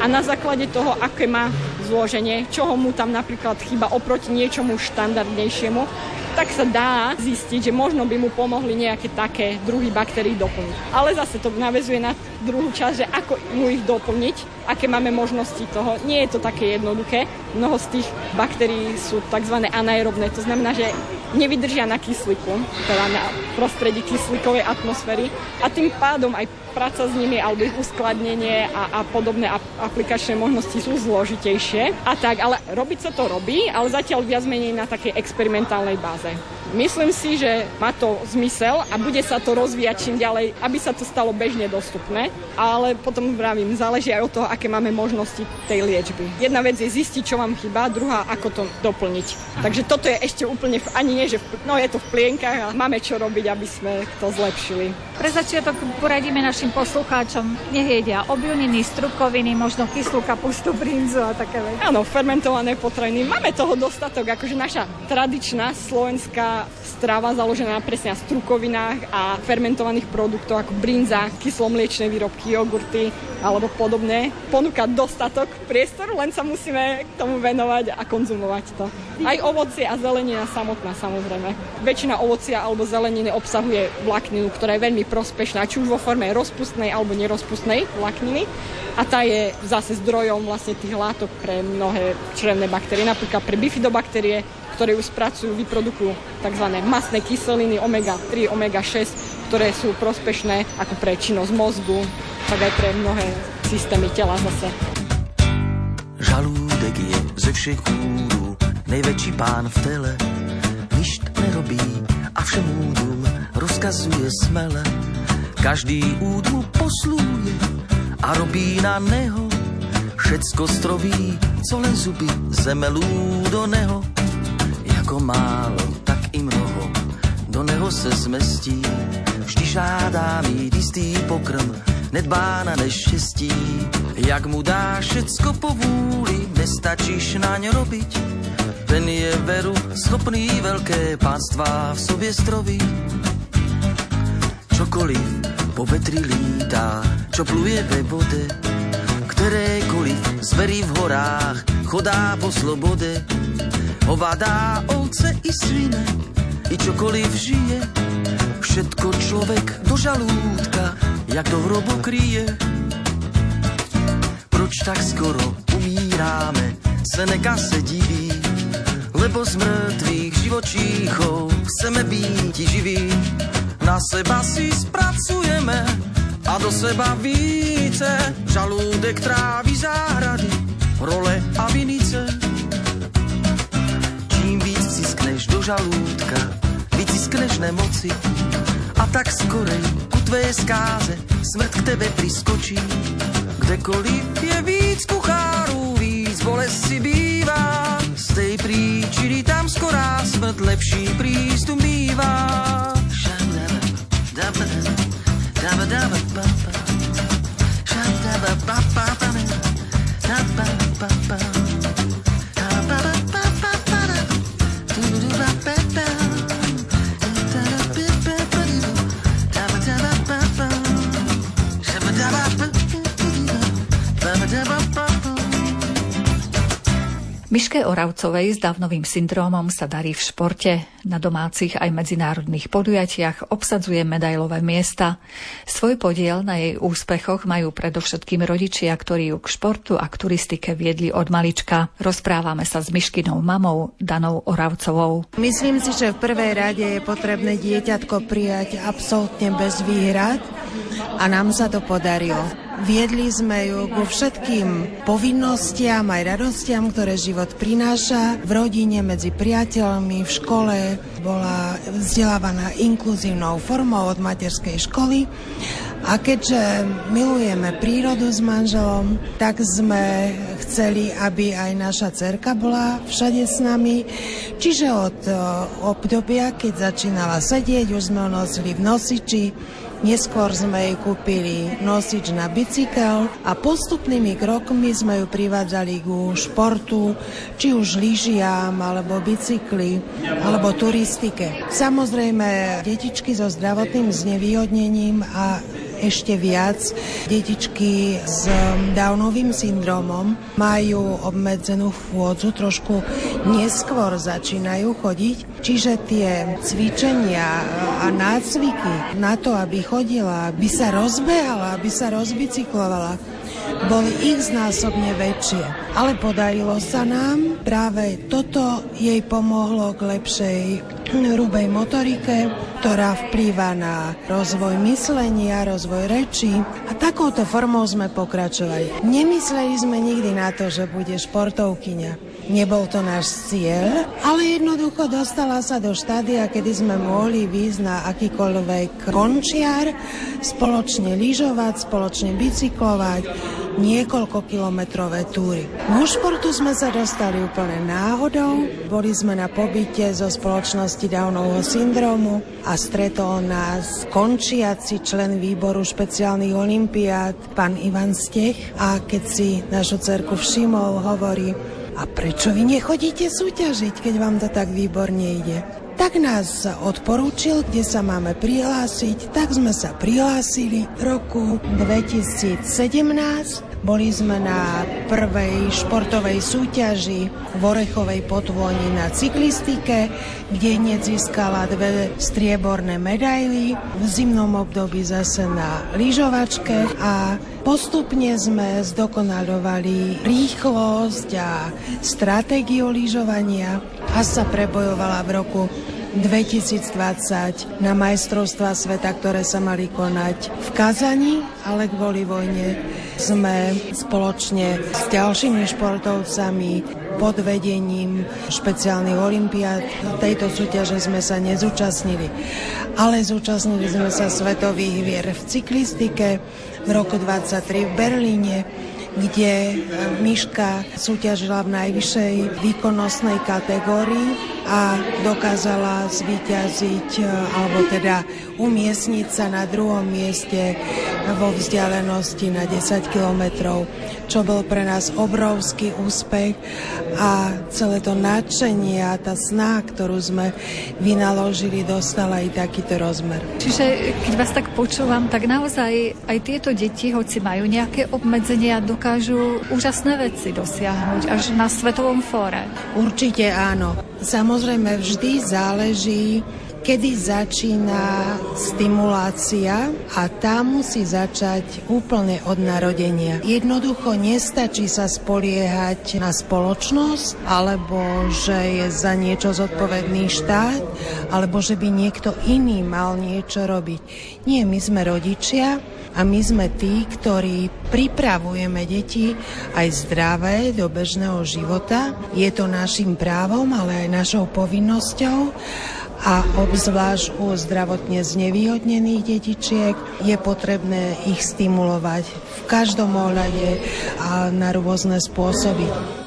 a na základe toho, aké má zloženie, čoho mu tam napríklad chyba oproti niečomu štandardnejšiemu, tak sa dá zistiť, že možno by mu pomohli nejaké také druhy baktérií doplniť. Ale zase to navezuje na druhú časť, že ako mu ich doplniť, aké máme možnosti toho. Nie je to také jednoduché. Mnoho z tých baktérií sú tzv. anaerobné, to znamená, že nevydržia na kyslíku, teda na prostredí kyslíkovej atmosféry a tým pádom aj práca s nimi alebo ich uskladnenie a, a podobné aplikačné možnosti sú zložitejšie. A tak, ale robiť sa to robí, ale zatiaľ viac menej na takej experimentálnej báze. Myslím si, že má to zmysel a bude sa to rozvíjať čím ďalej, aby sa to stalo bežne dostupné, ale potom vravím, záleží aj od toho, aké máme možnosti tej liečby. Jedna vec je zistiť, čo vám chýba, druhá, ako to doplniť. Takže toto je ešte úplne, ani nie, že v, no je to v plienkach a máme čo robiť, aby sme to zlepšili. Pre začiatok poradíme našim poslucháčom, nech jedia obilniny, strukoviny, možno kyslú kapustu, brinzu a také veci. Áno, fermentované potraviny. Máme toho dostatok, akože naša tradičná slovenská strava založená presne na strukovinách a fermentovaných produktoch ako brinza, kyslomliečné výrobky, jogurty alebo podobné. Ponúka dostatok priestoru, len sa musíme k tomu venovať a konzumovať to. Aj ovocie a zelenina samotná samozrejme. Väčšina ovocia alebo zeleniny obsahuje vlákninu, ktorá je veľmi prospešná, či už vo forme rozpustnej alebo nerozpustnej vlákniny. A tá je zase zdrojom vlastne tých látok pre mnohé črevné baktérie, napríklad pre bifidobaktérie, ktoré ju spracujú, vyprodukujú tzv. masné kyseliny omega-3, omega-6, ktoré sú prospešné ako pre činnosť mozgu, tak aj pre mnohé systémy tela zase. Žalúdek je ze všech údů nejväčší pán v tele. Ništ nerobí a všem údům rozkazuje smele. Každý úd mu posluje a robí na neho všecko stroví, co len zuby zemelú do neho ako málo, tak i mnoho do neho se zmestí. Vždy žádá mít jistý pokrm, nedbá na neštěstí. Jak mu dá všecko po vůli, nestačíš ňo robiť. Ten je veru schopný veľké pánstva v sobě stroví. Čokoliv po vetri lítá, čo pluje ve vode, Ktorékoliv zverí v horách chodá po slobode. Hovadá, ovce i svine, i čokoliv žije. Všetko človek do žalúdka, jak do hrobu kryje. Proč tak skoro umíráme, Seneka se diví, lebo z mŕtvych živočíchov chceme byť živí. Na seba si spracujeme a do seba více. Žalúdek trávi záhrady, role a vinice. Žalúdka, vyciskneš nemoci. A tak skorej ku tvé skáze smrt k tebe priskočí. Kdekoliv je víc kuchárů, víc bolesti bývá. Z tej príčiny tam skorá smrt lepší prístup bývá. Miške Oravcovej s dávnovým syndrómom sa darí v športe. Na domácich aj medzinárodných podujatiach obsadzuje medailové miesta. Svoj podiel na jej úspechoch majú predovšetkým rodičia, ktorí ju k športu a k turistike viedli od malička. Rozprávame sa s Miškinou mamou Danou Oravcovou. Myslím si, že v prvej rade je potrebné dieťatko prijať absolútne bez výhrad a nám sa to podarilo. Viedli sme ju ku všetkým povinnostiam aj radostiam, ktoré život prináša. V rodine, medzi priateľmi, v škole bola vzdelávaná inkluzívnou formou od materskej školy. A keďže milujeme prírodu s manželom, tak sme chceli, aby aj naša cerka bola všade s nami. Čiže od obdobia, keď začínala sedieť, už sme nosili v nosiči, Neskôr sme jej kúpili nosič na bicykel a postupnými krokmi sme ju privádzali ku športu, či už lyžiam, alebo bicykli, alebo turistike. Samozrejme, detičky so zdravotným znevýhodnením a ešte viac. Detičky s Downovým syndromom majú obmedzenú chôdzu, trošku neskôr začínajú chodiť, čiže tie cvičenia a nácviky na to, aby chodila, aby sa rozbehala, aby sa rozbicyklovala, boli ich znásobne väčšie. Ale podarilo sa nám, práve toto jej pomohlo k lepšej hrubej motorike, ktorá vplýva na rozvoj myslenia, rozvoj reči a takouto formou sme pokračovali. Nemysleli sme nikdy na to, že bude športovkyňa. Nebol to náš cieľ, ale jednoducho dostala sa do štádia, kedy sme mohli výjsť na akýkoľvek končiar, spoločne lyžovať, spoločne bicyklovať, niekoľko kilometrové túry. Ku športu sme sa dostali úplne náhodou. Boli sme na pobyte zo spoločnosti Downovho syndromu a stretol nás končiaci člen výboru špeciálnych olimpiád, pán Ivan Stech. A keď si našu cerku všimol, hovorí, a prečo vy nechodíte súťažiť, keď vám to tak výborne ide? Tak nás odporúčil, kde sa máme prihlásiť, tak sme sa prihlásili roku 2017 boli sme na prvej športovej súťaži v Orechovej potvoni na cyklistike, kde hneď získala dve strieborné medaily, v zimnom období zase na lyžovačke a postupne sme zdokonalovali rýchlosť a stratégiu lyžovania. A sa prebojovala v roku 2020 na majstrovstva sveta, ktoré sa mali konať v Kazani, ale kvôli vojne sme spoločne s ďalšími športovcami pod vedením špeciálnych olimpiád. Tejto súťaže sme sa nezúčastnili, ale zúčastnili sme sa svetových vier v cyklistike v roku 23 v Berlíne, kde Miška súťažila v najvyššej výkonnostnej kategórii a dokázala zvíťaziť, alebo teda umiestniť sa na druhom mieste vo vzdialenosti na 10 kilometrov, čo bol pre nás obrovský úspech a celé to nadšenie a tá sná, ktorú sme vynaložili, dostala aj takýto rozmer. Čiže keď vás tak počúvam, tak naozaj aj tieto deti, hoci majú nejaké obmedzenia, dokážu úžasné veci dosiahnuť až na svetovom fóre. Určite áno. Samozrejme vždy záleží kedy začína stimulácia a tá musí začať úplne od narodenia. Jednoducho nestačí sa spoliehať na spoločnosť, alebo že je za niečo zodpovedný štát, alebo že by niekto iný mal niečo robiť. Nie, my sme rodičia a my sme tí, ktorí pripravujeme deti aj zdravé do bežného života. Je to našim právom, ale aj našou povinnosťou a obzvlášť u zdravotne znevýhodnených detičiek je potrebné ich stimulovať v každom ohľade a na rôzne spôsoby.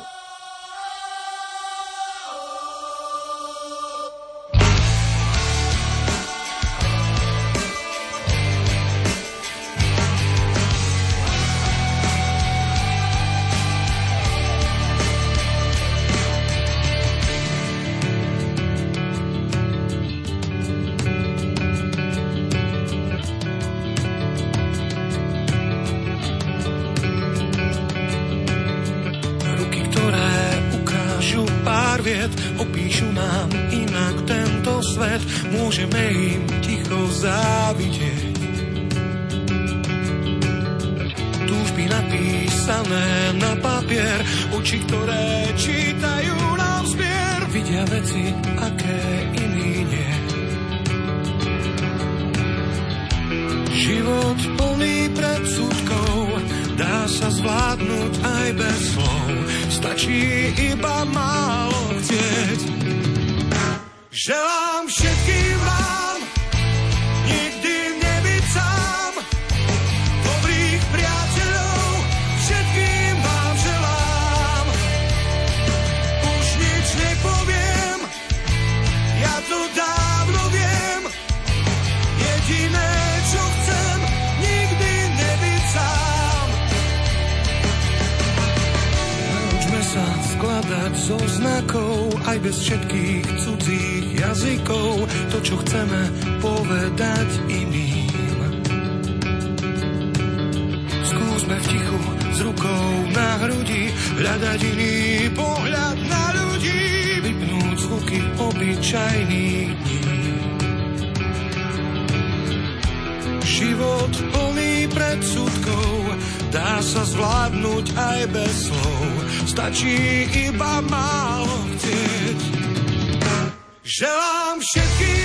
Ináč so znakov, aj bez všetkých cudzích jazykov, to, čo chceme povedať iným. Skúsme v tichu s rukou na hrudi hľadať iný pohľad na ľudí, vypnúť zvuky obyčajných dní. Život plný predsudkov, Dá sa zvládnuť aj bez slov, stačí iba málo chcieť. Želám všetkým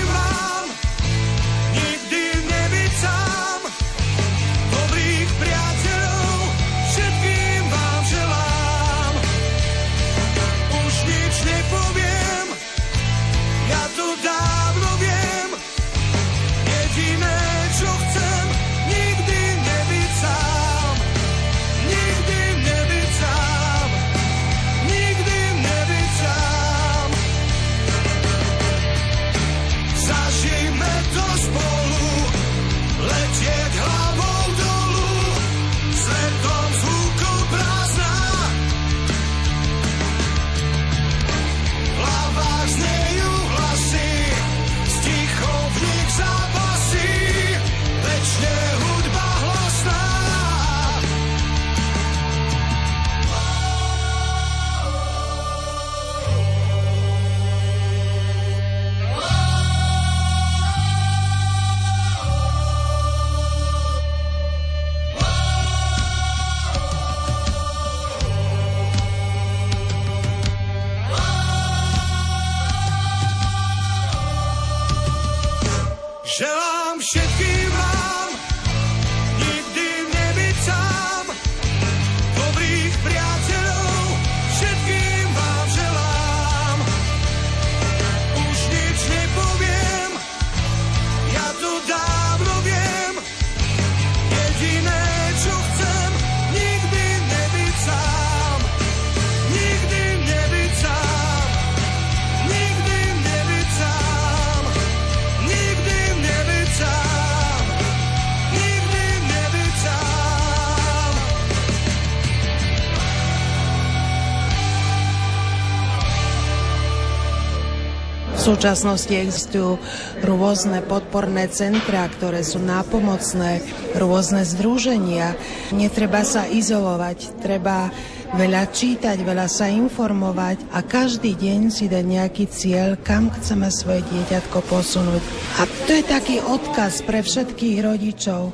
súčasnosti existujú rôzne podporné centra, ktoré sú nápomocné, rôzne združenia. Netreba sa izolovať, treba veľa čítať, veľa sa informovať a každý deň si dať nejaký cieľ, kam chceme svoje dieťatko posunúť. A to je taký odkaz pre všetkých rodičov,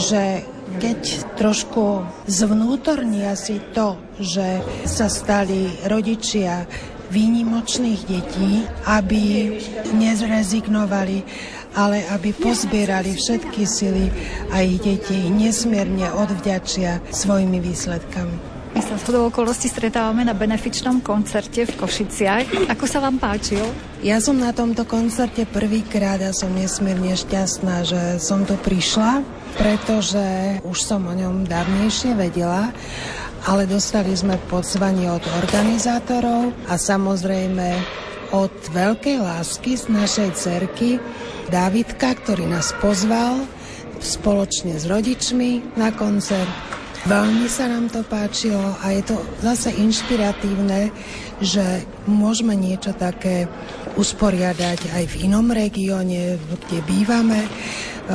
že keď trošku zvnútornia si to, že sa stali rodičia výnimočných detí, aby nezrezignovali, ale aby pozbierali všetky sily a ich deti nesmierne odvďačia svojimi výsledkami. My sa s okolností stretávame na benefičnom koncerte v Košiciach. Ako sa vám páčil? Ja som na tomto koncerte prvýkrát a som nesmierne šťastná, že som tu prišla, pretože už som o ňom dávnejšie vedela ale dostali sme pozvanie od organizátorov a samozrejme od veľkej lásky z našej cerky Dávidka, ktorý nás pozval spoločne s rodičmi na koncert. Veľmi sa nám to páčilo a je to zase inšpiratívne, že môžeme niečo také usporiadať aj v inom regióne, kde bývame.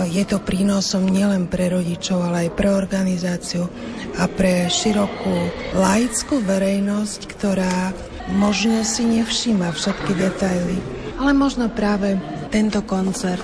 Je to prínosom nielen pre rodičov, ale aj pre organizáciu a pre širokú laickú verejnosť, ktorá možno si nevšíma všetky detaily. Ale možno práve tento koncert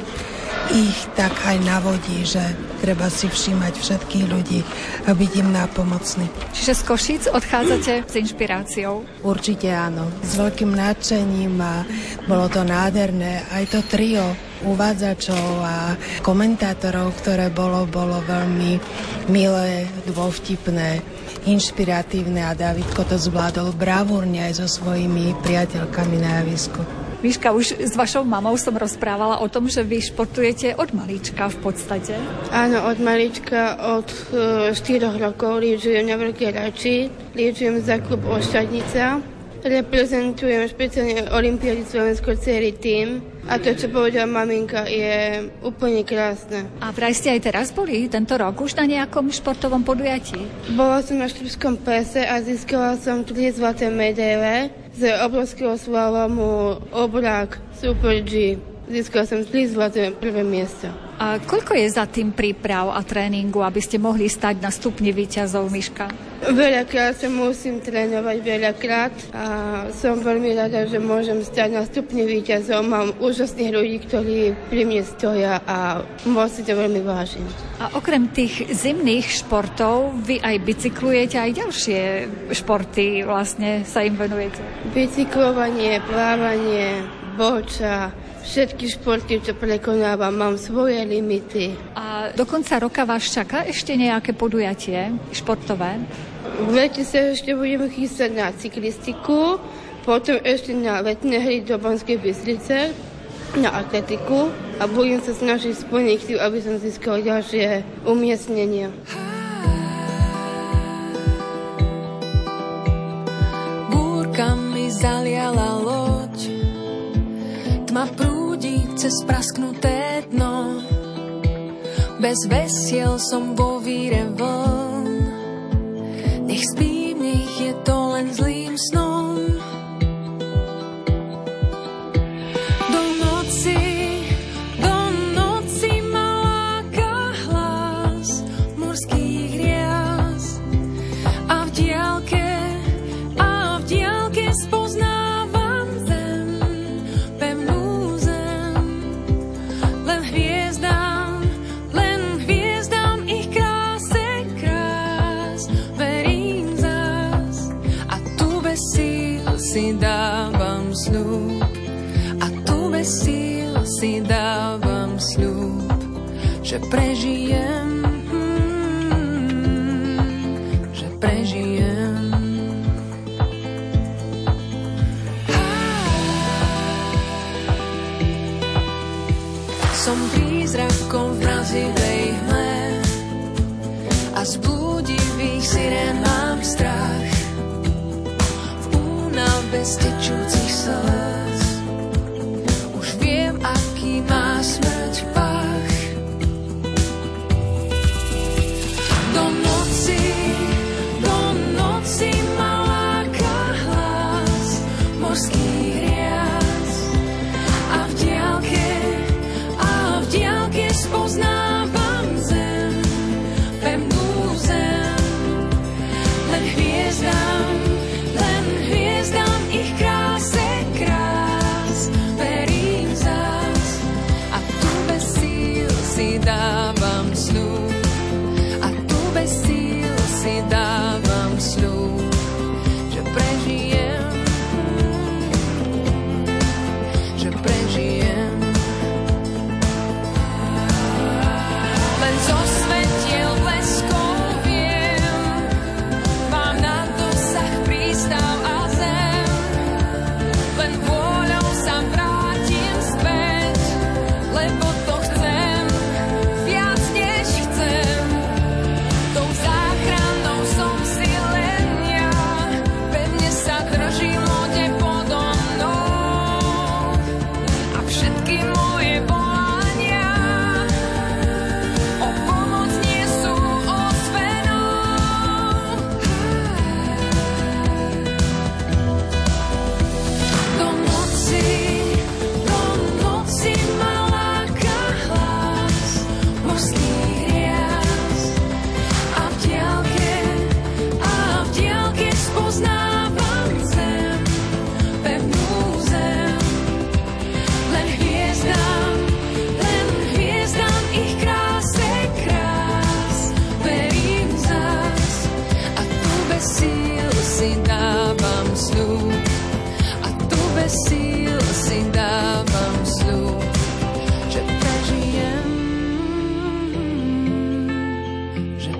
ich tak aj navodí, že treba si všímať všetkých ľudí a byť im nápomocný. Čiže z Košic odchádzate s inšpiráciou? Určite áno, s veľkým nadšením a bolo to nádherné. Aj to trio uvádzačov a komentátorov, ktoré bolo, bolo veľmi milé, dôvtipné, inšpiratívne a Davidko to zvládol bravúrne aj so svojimi priateľkami na javisku. Miška, už s vašou mamou som rozprávala o tom, že vy športujete od malička v podstate. Áno, od malička, od e, 4 rokov lyžujem na Veľkej Rači, lyžujem za klub Ošťadnica, reprezentujem špeciálne Olympiády Slovensko celý tým a to, čo povedala maminka, je úplne krásne. A vraj ste aj teraz boli tento rok už na nejakom športovom podujatí? Bola som na štrbskom pese a získala som tri zlaté medaile z obrovského slalomu obrák Super G. Získala som 3 zlaté prvé miesto. A koľko je za tým príprav a tréningu, aby ste mohli stať na stupni výťazov Myška? Veľakrát sa musím trénovať, veľakrát a som veľmi rada, že môžem stať na stupni výťazov. Mám úžasných ľudí, ktorí pri mne stoja a moc si to veľmi vážim. A okrem tých zimných športov, vy aj bicyklujete, aj ďalšie športy vlastne sa im venujete? Bicyklovanie, plávanie, boča, všetky športy, čo prekonávam, mám svoje limity. A do konca roka vás čaká ešte nejaké podujatie športové? V lete sa ešte budeme chystať na cyklistiku, potom ešte na letné hry do Banskej Bystrice, na atletiku a budem sa snažiť splniť aby som získal ďalšie umiestnenia. Búrka mi zaliala loď, tma prú cez prasknuté dno. Bez vesiel som vo víre vln. Že prežijem, že prežijem. Som prízrakom v mrazivej hme a z blúdivých sirén mám strach. V únave stečúcich poslí.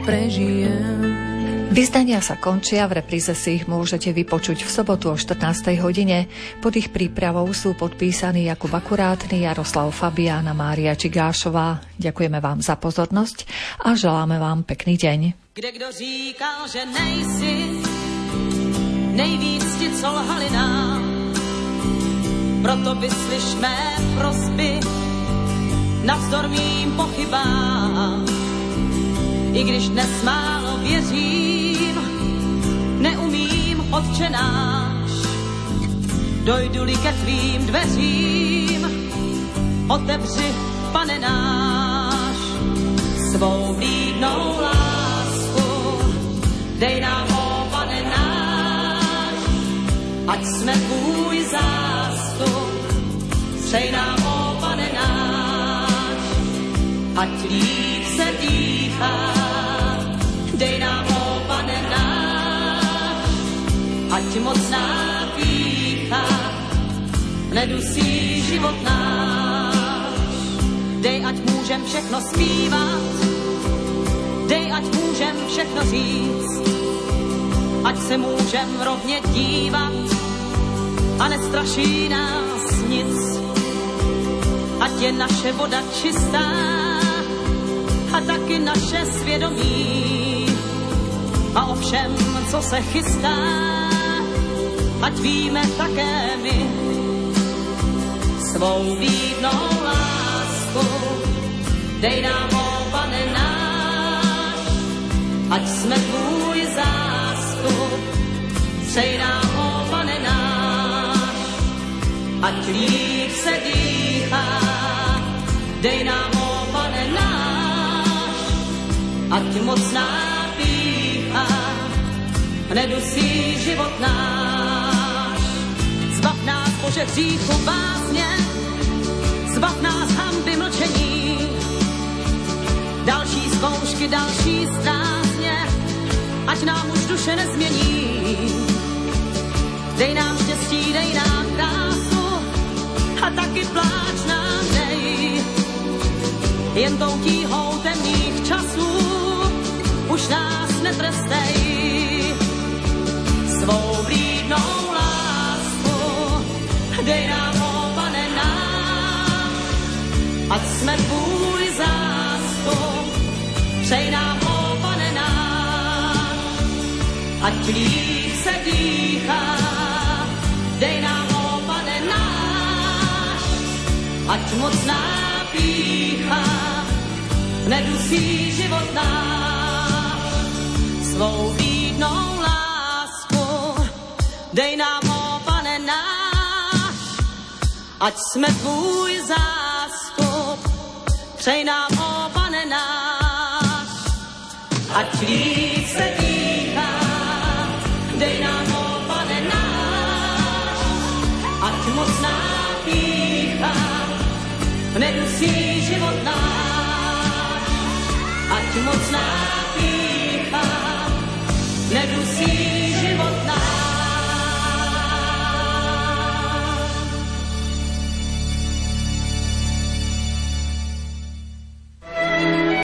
Prežijem. Vyznania sa končia, v repríze si ich môžete vypočuť v sobotu o 14. hodine. Pod ich prípravou sú podpísaní Jakub Akurátny, Jaroslav Fabiána, Mária Čigášová. Ďakujeme vám za pozornosť a želáme vám pekný deň. Kde kdo říkal, že nejsi, nejvíc ti co lhali nám. Proto vyslyš mé prosby, navzdor mým pochybám. I když dnes málo věřím, neumím odčenáš. Dojdu-li ke tvým dveřím, otevři, pane náš, svou vlídnou lásku. Dej nám, o pane náš, ať jsme tvůj zástup. Střej nám, o pane náš, ať líp se dýchá. Dej nám, o pane náš, ať mocná pícha nedusí život náš. Dej, ať můžem všechno zpívat, dej, ať můžem všechno říct, ať se můžem rovně dívat a nestraší nás nic. Ať je naše voda čistá a taky naše svědomí a o všem, co se chystá, ať víme také my svou výdnou lásku. Dej nám, o pane náš, ať jsme tvůj zástup. Přej nám, o pane náš, ať líp se dýchá. Dej nám, o pane náš, ať mocná pícha nedusí život náš. Zbav nás, Bože, hříchu bázně, zbav nás hamby mlčení. Další zkoušky, další strázně, ať nám už duše nezmění. Dej nám štěstí, dej nám krásu a taky pláč nám dej. Jen tou tíhou temných časů už nás Dej nám, o pane náš, ať jsme tvůj zástup. Přej nám, o pane náš, ať líp se dýchá. Dej nám, o pane náš, ať mocná pícha nedusí život náš svou výdnou lásku. Dej nám, o pane náš, ať jsme tvůj zástup. Přej nám, o pane náš, ať líp se dýchá. Dej nám, o pane náš, ať mocná pícha nedusí život náš. Ať mocná